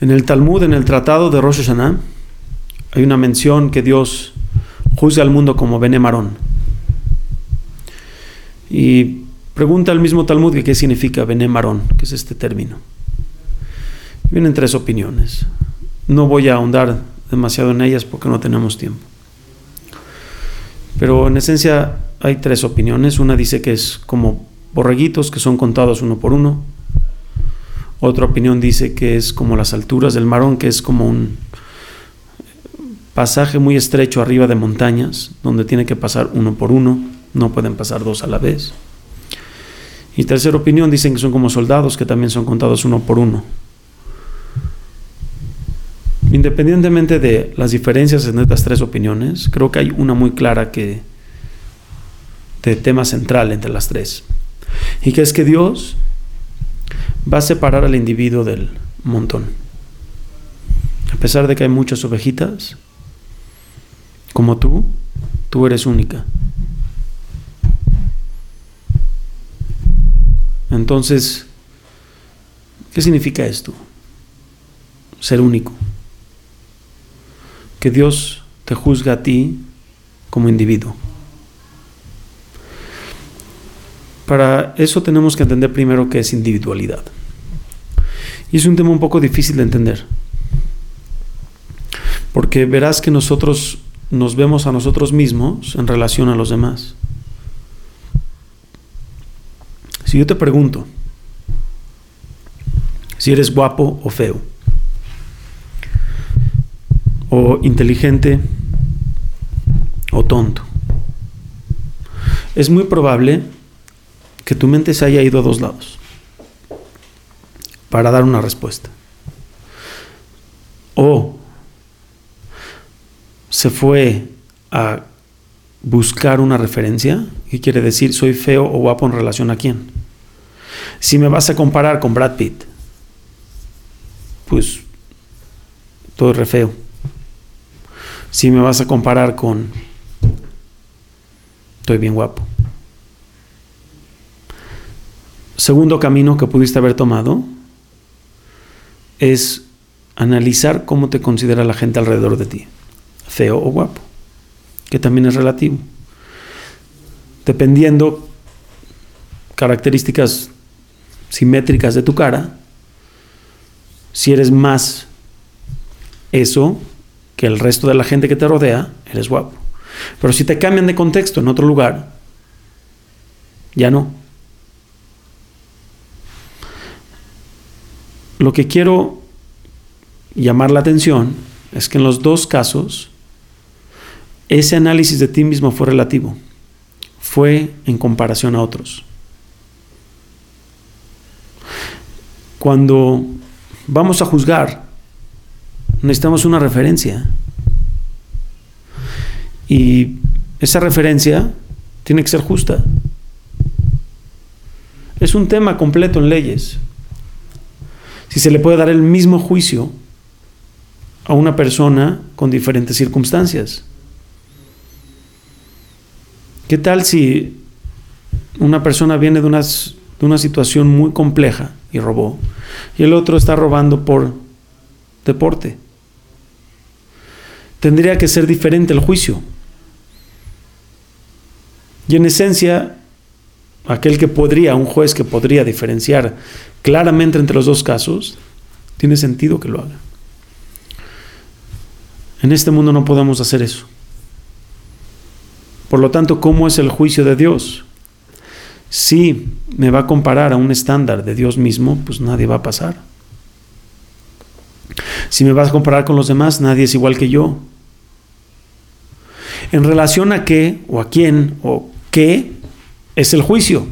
En el Talmud, en el tratado de Rosh Hashanah, hay una mención que Dios juzga al mundo como Benemarón. Y pregunta al mismo Talmud qué significa Benemarón, que es este término. Vienen tres opiniones. No voy a ahondar demasiado en ellas porque no tenemos tiempo. Pero en esencia hay tres opiniones. Una dice que es como borreguitos que son contados uno por uno. Otra opinión dice que es como las alturas del marón, que es como un pasaje muy estrecho arriba de montañas, donde tiene que pasar uno por uno, no pueden pasar dos a la vez. Y tercera opinión dicen que son como soldados que también son contados uno por uno. Independientemente de las diferencias en estas tres opiniones, creo que hay una muy clara que de tema central entre las tres. Y que es que Dios va a separar al individuo del montón. A pesar de que hay muchas ovejitas, como tú, tú eres única. Entonces, ¿qué significa esto? Ser único. Que Dios te juzga a ti como individuo. Para eso tenemos que entender primero qué es individualidad. Y es un tema un poco difícil de entender. Porque verás que nosotros nos vemos a nosotros mismos en relación a los demás. Si yo te pregunto si eres guapo o feo, o inteligente o tonto, es muy probable que tu mente se haya ido a dos lados para dar una respuesta. O se fue a buscar una referencia, ¿qué quiere decir soy feo o guapo en relación a quién? Si me vas a comparar con Brad Pitt, pues todo es re feo. Si me vas a comparar con estoy bien guapo. Segundo camino que pudiste haber tomado es analizar cómo te considera la gente alrededor de ti, feo o guapo, que también es relativo. Dependiendo características simétricas de tu cara, si eres más eso que el resto de la gente que te rodea, eres guapo. Pero si te cambian de contexto en otro lugar, ya no. Lo que quiero llamar la atención es que en los dos casos, ese análisis de ti mismo fue relativo, fue en comparación a otros. Cuando vamos a juzgar, necesitamos una referencia. Y esa referencia tiene que ser justa. Es un tema completo en leyes si se le puede dar el mismo juicio a una persona con diferentes circunstancias. ¿Qué tal si una persona viene de, de una situación muy compleja y robó, y el otro está robando por deporte? Tendría que ser diferente el juicio. Y en esencia, aquel que podría, un juez que podría diferenciar claramente entre los dos casos, tiene sentido que lo haga. En este mundo no podemos hacer eso. Por lo tanto, ¿cómo es el juicio de Dios? Si me va a comparar a un estándar de Dios mismo, pues nadie va a pasar. Si me vas a comparar con los demás, nadie es igual que yo. En relación a qué o a quién o qué es el juicio.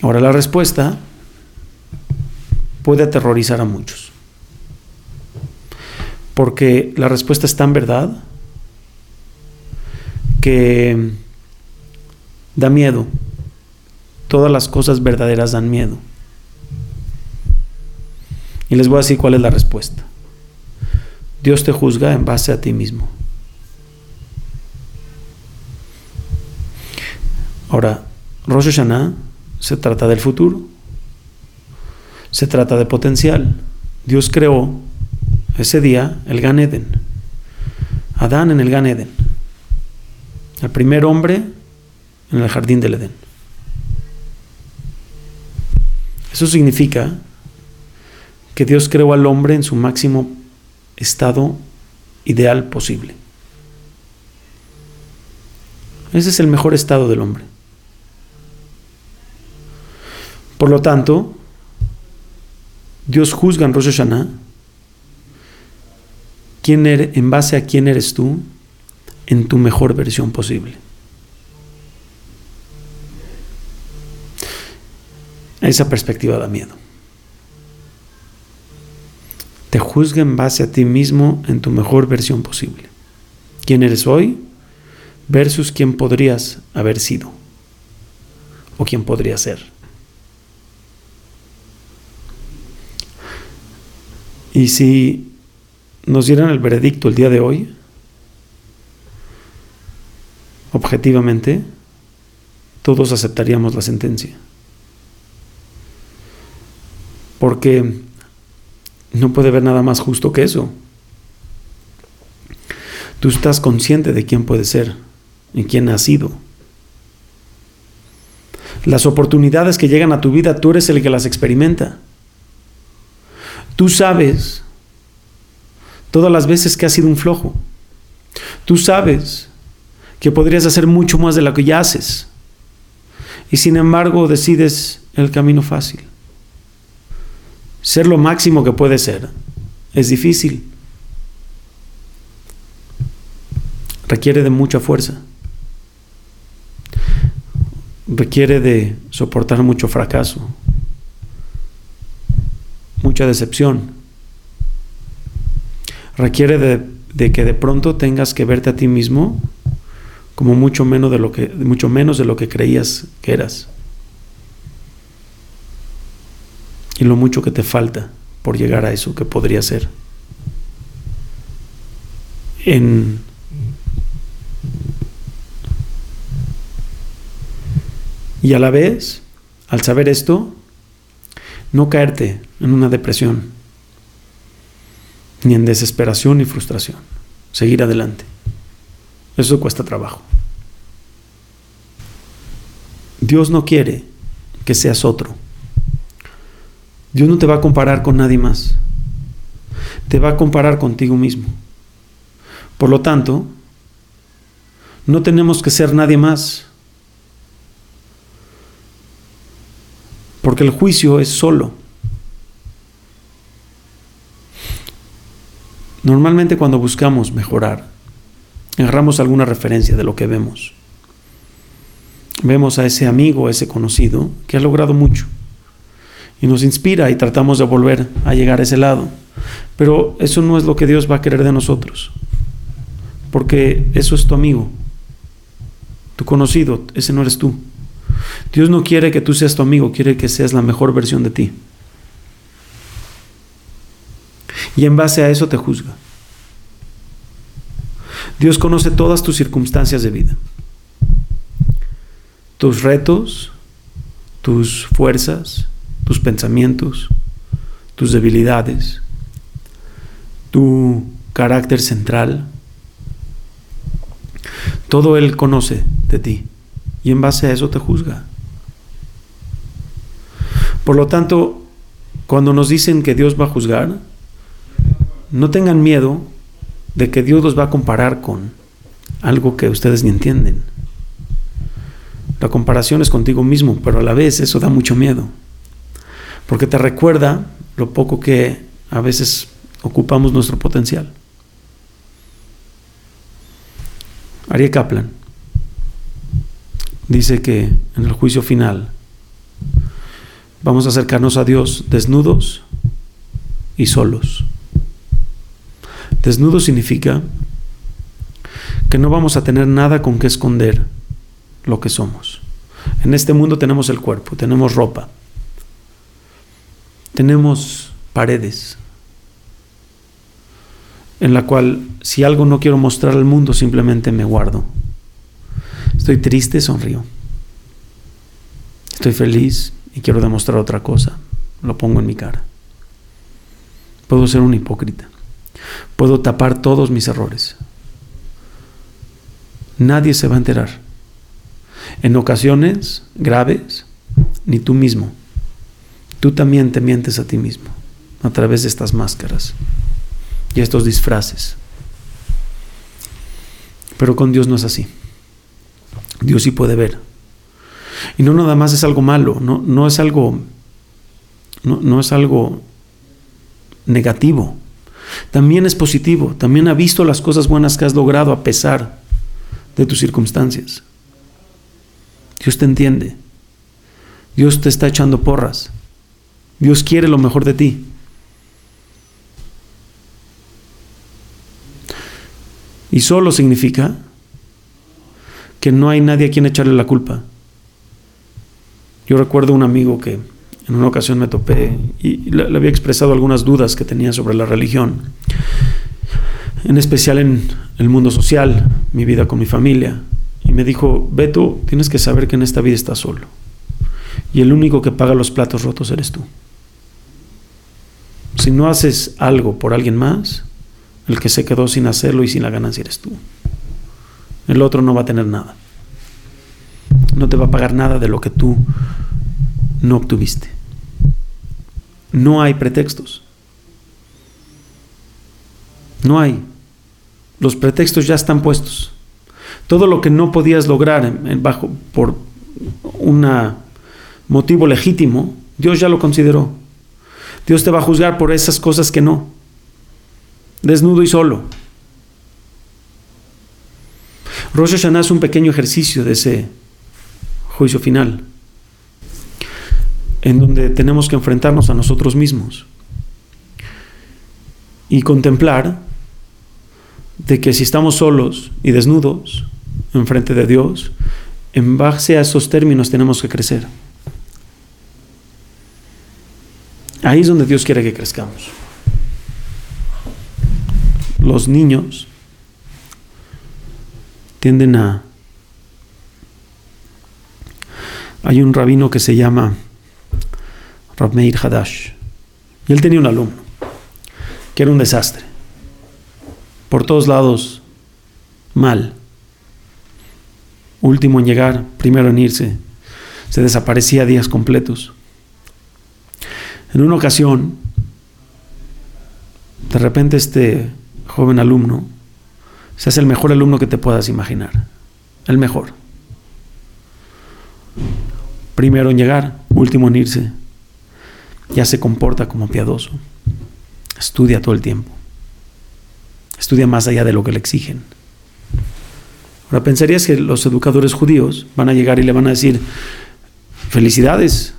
Ahora la respuesta puede aterrorizar a muchos. Porque la respuesta es tan verdad que da miedo. Todas las cosas verdaderas dan miedo. Y les voy a decir cuál es la respuesta. Dios te juzga en base a ti mismo. Ahora, Rosh Hashanah se trata del futuro. Se trata de potencial. Dios creó ese día el Gan Eden. Adán en el Gan Eden. El primer hombre en el jardín del Edén. Eso significa que Dios creó al hombre en su máximo estado ideal posible. Ese es el mejor estado del hombre. Por lo tanto, Dios juzga en Rosh Hashanah quién eres, en base a quién eres tú en tu mejor versión posible. Esa perspectiva da miedo. Te juzga en base a ti mismo en tu mejor versión posible. ¿Quién eres hoy? Versus quién podrías haber sido. O quién podría ser. Y si nos dieran el veredicto el día de hoy, objetivamente, todos aceptaríamos la sentencia. Porque no puede haber nada más justo que eso. Tú estás consciente de quién puede ser y quién has sido. Las oportunidades que llegan a tu vida, tú eres el que las experimenta. Tú sabes todas las veces que has sido un flojo. Tú sabes que podrías hacer mucho más de lo que ya haces. Y sin embargo decides el camino fácil ser lo máximo que puede ser es difícil. Requiere de mucha fuerza. Requiere de soportar mucho fracaso, mucha decepción. Requiere de, que de pronto tengas que verte a ti mismo como mucho menos de lo que, mucho menos de lo que creías que eras. y lo mucho que te falta por llegar a eso que podría ser. En y a la vez, al saber esto, no caerte en una depresión, ni en desesperación ni frustración. Seguir adelante. Eso cuesta trabajo. Dios no quiere que seas otro. Dios no te va a comparar con nadie más. Te va a comparar contigo mismo. Por lo tanto, no tenemos que ser nadie más. Porque el juicio es solo. Normalmente cuando buscamos mejorar, agarramos alguna referencia de lo que vemos. Vemos a ese amigo, a ese conocido, que ha logrado mucho y nos inspira y tratamos de volver a llegar a ese lado. Pero eso no es lo que Dios va a querer de nosotros, porque eso es tu amigo, tu conocido, ese no eres tú. Dios no quiere que tú seas tu amigo, quiere que seas la mejor versión de ti. Y en base a eso te juzga. Dios conoce todas tus circunstancias de vida, tus retos, tus fuerzas, tus pensamientos, tus debilidades, tu carácter central. Todo Él conoce de ti y en base a eso te juzga. Por lo tanto, cuando nos dicen que Dios va a juzgar, no tengan miedo de que Dios los va a comparar con algo que ustedes ni entienden. La comparación es contigo mismo, pero a la vez eso da mucho miedo porque te recuerda lo poco que a veces ocupamos nuestro potencial. Ari Kaplan dice que en el juicio final vamos a acercarnos a Dios desnudos y solos. Desnudo significa que no vamos a tener nada con que esconder lo que somos. En este mundo tenemos el cuerpo, tenemos ropa, tenemos paredes en la cual si algo no quiero mostrar al mundo simplemente me guardo. Estoy triste, sonrío. Estoy feliz y quiero demostrar otra cosa. lo pongo en mi cara. Puedo ser un hipócrita. Puedo tapar todos mis errores. Nadie se va a enterar. En ocasiones graves, ni tú mismo. Tú también te mientes a ti mismo a través de estas máscaras y estos disfraces. Pero con Dios no es así. Dios sí puede ver. Y no nada más es algo malo, no, no es algo no, no es algo negativo. También es positivo, también ha visto las cosas buenas que has logrado a pesar de tus circunstancias. Dios te entiende. Dios te está echando porras. Dios quiere lo mejor de ti. Y solo significa que no hay nadie a quien echarle la culpa. Yo recuerdo un amigo que en una ocasión me topé y le, había expresado algunas dudas que tenía sobre la religión, en especial en el mundo social, mi vida con mi familia. Y me dijo, Beto, tienes que saber que en esta vida estás solo. Y el único que paga los platos rotos eres tú. Si no haces algo por alguien más, el que se quedó sin hacerlo y sin la ganancia eres tú. El otro no va a tener nada. No te va a pagar nada de lo que tú no obtuviste. No hay pretextos. No hay. Los pretextos ya están puestos. Todo lo que no podías lograr bajo, por un motivo legítimo, Dios ya lo consideró. Dios te va a juzgar por esas cosas que no. Desnudo y solo. Rosh Hashanah es un pequeño ejercicio de ese juicio final en donde tenemos que enfrentarnos a nosotros mismos y contemplar de que si estamos solos y desnudos enfrente de Dios, en base a esos términos tenemos que crecer. Ahí es donde Dios quiere que crezcamos. Los niños tienden a... Hay un rabino que se llama Rav Meir Hadash. Y él tenía un alumno que era un desastre. Por todos lados, mal. Último en llegar, primero en irse. Se desaparecía días completos. En una ocasión, de repente este joven alumno se hace el mejor alumno que te puedas imaginar. El mejor. Primero en llegar, último en irse ya se comporta como piadoso. Estudia todo el tiempo. Estudia más allá de lo que le exigen. Ahora pensarías que los educadores judíos van a llegar y le van a decir, felicidades,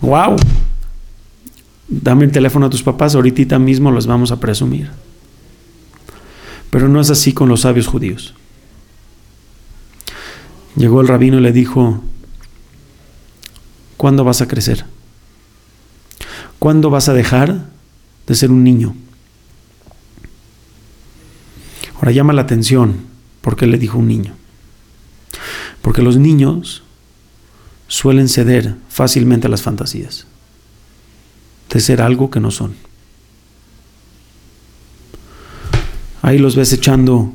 wow, dame el teléfono a tus papás, ahorita mismo los vamos a presumir. Pero no es así con los sabios judíos. Llegó el rabino y le dijo, ¿cuándo vas a crecer? ¿Cuándo vas a dejar de ser un niño? Ahora llama la atención porque le dijo un niño. Porque los niños suelen ceder fácilmente a las fantasías de ser algo que no son. Ahí los ves echando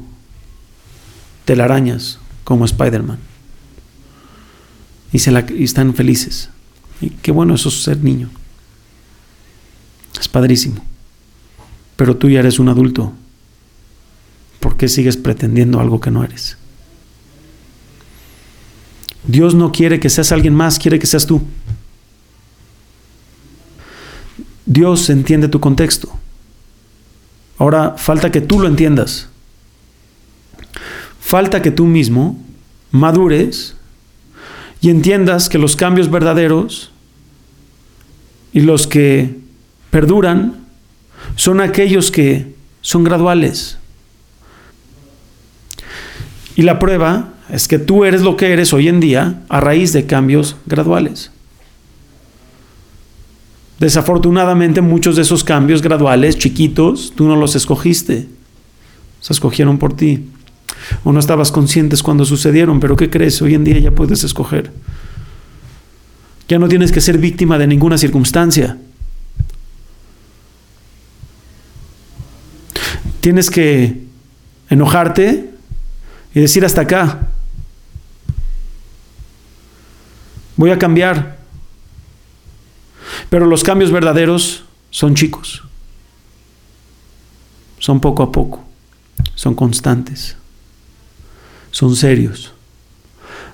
telarañas como Spider-Man. Y, y están felices. Y qué bueno eso es ser niño. Es padrísimo. Pero tú ya eres un adulto. ¿Por qué sigues pretendiendo algo que no eres? Dios no quiere que seas alguien más, quiere que seas tú. Dios entiende tu contexto. Ahora falta que tú lo entiendas. Falta que tú mismo madures y entiendas que los cambios verdaderos y los que perduran son aquellos que son graduales. Y la prueba es que tú eres lo que eres hoy en día a raíz de cambios graduales. Desafortunadamente muchos de esos cambios graduales, chiquitos, tú no los escogiste. Se escogieron por ti. O no estabas conscientes cuando sucedieron, pero ¿qué crees? Hoy en día ya puedes escoger. Ya no tienes que ser víctima de ninguna circunstancia. Tienes que enojarte y decir hasta acá. Voy a cambiar. Pero los cambios verdaderos son chicos. Son poco a poco. Son constantes. Son serios.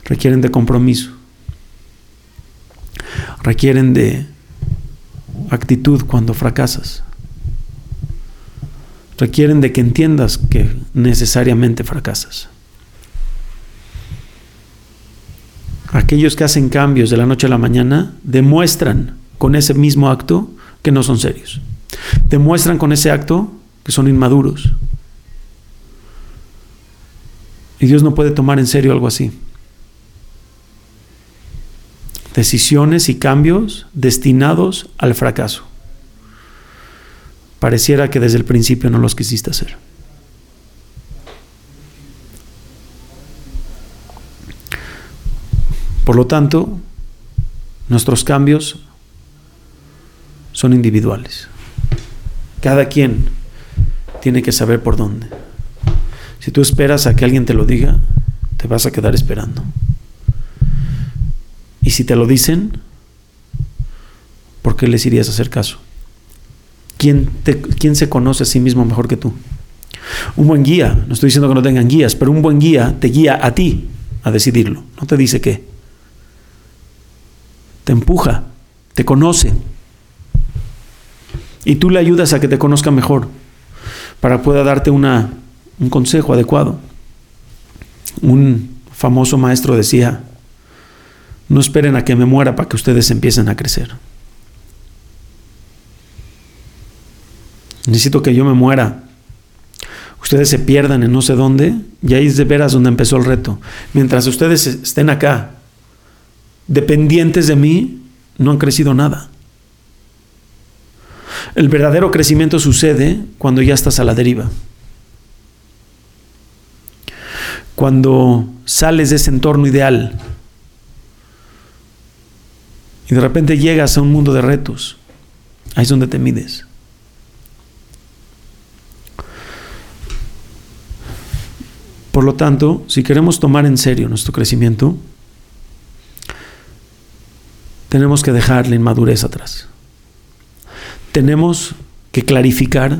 Requieren de compromiso. Requieren de actitud cuando fracasas. Requieren de que entiendas que necesariamente fracasas. Aquellos que hacen cambios de la noche a la mañana demuestran con ese mismo acto que no son serios. Demuestran con ese acto que son inmaduros. Y Dios no puede tomar en serio algo así. Decisiones y cambios destinados al fracaso. Pareciera que desde el principio no los quisiste hacer. Por lo tanto, nuestros cambios son individuales. Cada quien tiene que saber por dónde. Si tú esperas a que alguien te lo diga, te vas a quedar esperando. Y si te lo dicen, ¿por qué les irías a hacer caso? ¿Quién, ¿Quién se conoce a sí mismo mejor que tú? Un buen guía, no estoy diciendo que no tengan guías, pero un buen guía te guía a ti a decidirlo. No te dice qué. Te empuja, te conoce, y tú le ayudas a que te conozca mejor para pueda darte una, un consejo adecuado. Un famoso maestro decía, no esperen a que me muera para que ustedes empiecen a crecer. Necesito que yo me muera. Ustedes se pierdan en no sé dónde y ahí es de veras donde empezó el reto. Mientras ustedes estén acá, dependientes de mí, no han crecido nada. El verdadero crecimiento sucede cuando ya estás a la deriva. Cuando sales de ese entorno ideal y de repente llegas a un mundo de retos. Ahí es donde te mides. Por lo tanto, si queremos tomar en serio nuestro crecimiento, tenemos que dejar la inmadurez atrás tenemos que clarificar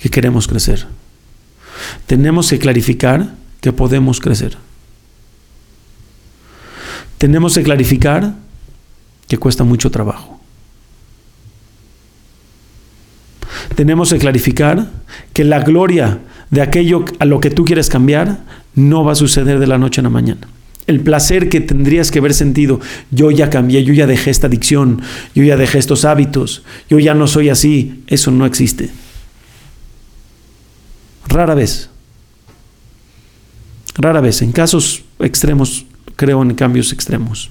que queremos crecer. Tenemos que clarificar que podemos crecer. Tenemos que clarificar que cuesta mucho trabajo. Tenemos que clarificar que la gloria de aquello a lo que tú quieres cambiar no va a suceder de la noche a la mañana el placer que tendrías que haber sentido, yo ya cambié, yo ya dejé esta adicción, yo ya dejé estos hábitos, yo ya no soy así, eso no existe. Rara vez. Rara vez, en casos extremos, creo en cambios extremos.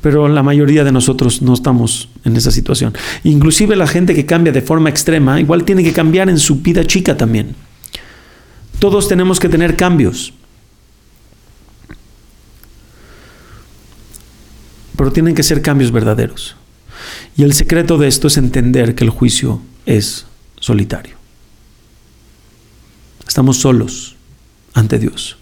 Pero la mayoría de nosotros no estamos en esa situación. Inclusive la gente que cambia de forma extrema, igual tiene que cambiar en su vida chica también. Todos tenemos que tener cambios. Pero tienen que ser cambios verdaderos. Y el secreto de esto es entender que el juicio es solitario. Estamos solos ante Dios.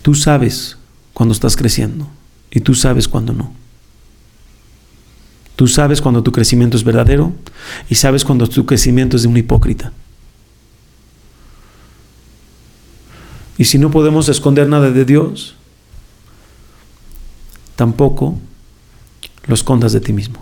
Tú sabes cuando estás creciendo y tú sabes cuando no. Tú sabes cuando tu crecimiento es verdadero y sabes cuando tu crecimiento es de un hipócrita. Y si no podemos esconder nada de Dios, tampoco lo escondas de ti mismo.